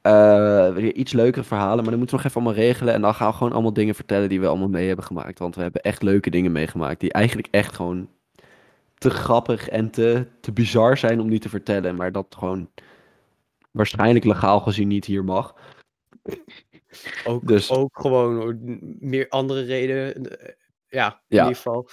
[SPEAKER 2] Eh, weer iets leukere verhalen, maar dan moeten we nog even allemaal regelen. En dan gaan we gewoon allemaal dingen vertellen die we allemaal mee hebben gemaakt. Want we hebben echt leuke dingen meegemaakt, die eigenlijk echt gewoon te grappig en te, te bizar zijn om niet te vertellen. Maar dat gewoon waarschijnlijk legaal gezien niet hier mag.
[SPEAKER 1] Ook,
[SPEAKER 2] Dus-
[SPEAKER 1] ook gewoon meer andere redenen. eh, Ja, in
[SPEAKER 2] Ja.
[SPEAKER 1] ieder geval.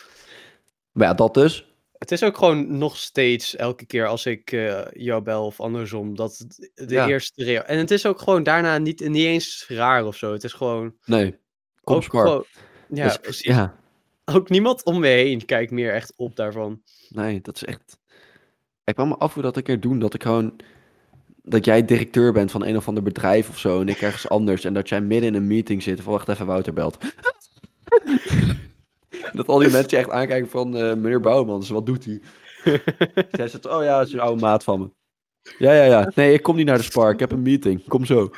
[SPEAKER 2] Maar ja, dat dus.
[SPEAKER 1] Het is ook gewoon nog steeds elke keer als ik eh, jou bel of andersom, dat de
[SPEAKER 2] Ja.
[SPEAKER 1] eerste rea- En het is ook gewoon daarna niet, niet eens raar of zo. Het is gewoon.
[SPEAKER 2] Nee, kom
[SPEAKER 1] gewoon ja,
[SPEAKER 2] Dus,
[SPEAKER 1] precies.
[SPEAKER 2] ja,
[SPEAKER 1] Ook niemand om me heen kijkt meer echt op daarvan.
[SPEAKER 2] nee, dat is echt... Ik kwam me af hoe dat een keer doen, dat ik gewoon... Dat jij directeur bent van een of ander bedrijf of zo en ik ergens anders. En dat jij midden in een meeting zit. Of wacht even, Wouter belt. [LAUGHS] dat al die mensen je echt aankijken van... eh, meneer Bouwmans, wat doet hij? [LAUGHS] Jij zegt, oh ja, dat is een oude maat van me. Ja, ja, ja. Nee, ik kom niet naar de spar. Ik heb een meeting. Kom zo.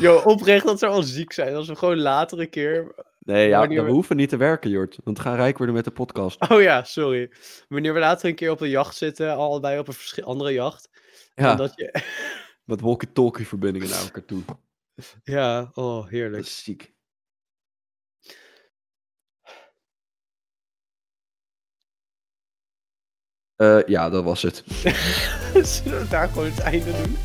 [SPEAKER 1] Yo, oprecht, dat zou wel ziek zijn als we gewoon later een keer.
[SPEAKER 2] Nee, ja,
[SPEAKER 1] Wanneer
[SPEAKER 2] we hoeven niet te werken, Jort. Want we gaan rijk worden met de podcast.
[SPEAKER 1] Oh ja, sorry. Wanneer we later een keer op een jacht zitten, allebei op een andere jacht.
[SPEAKER 2] Ja,
[SPEAKER 1] En dat je... [LAUGHS]
[SPEAKER 2] met walkie-talkie verbindingen naar elkaar toe.
[SPEAKER 1] ja, oh,
[SPEAKER 2] Dat
[SPEAKER 1] heerlijk.
[SPEAKER 2] is ziek. Eh, ja, dat was het. [LAUGHS]
[SPEAKER 1] Zullen we daar gewoon het einde doen?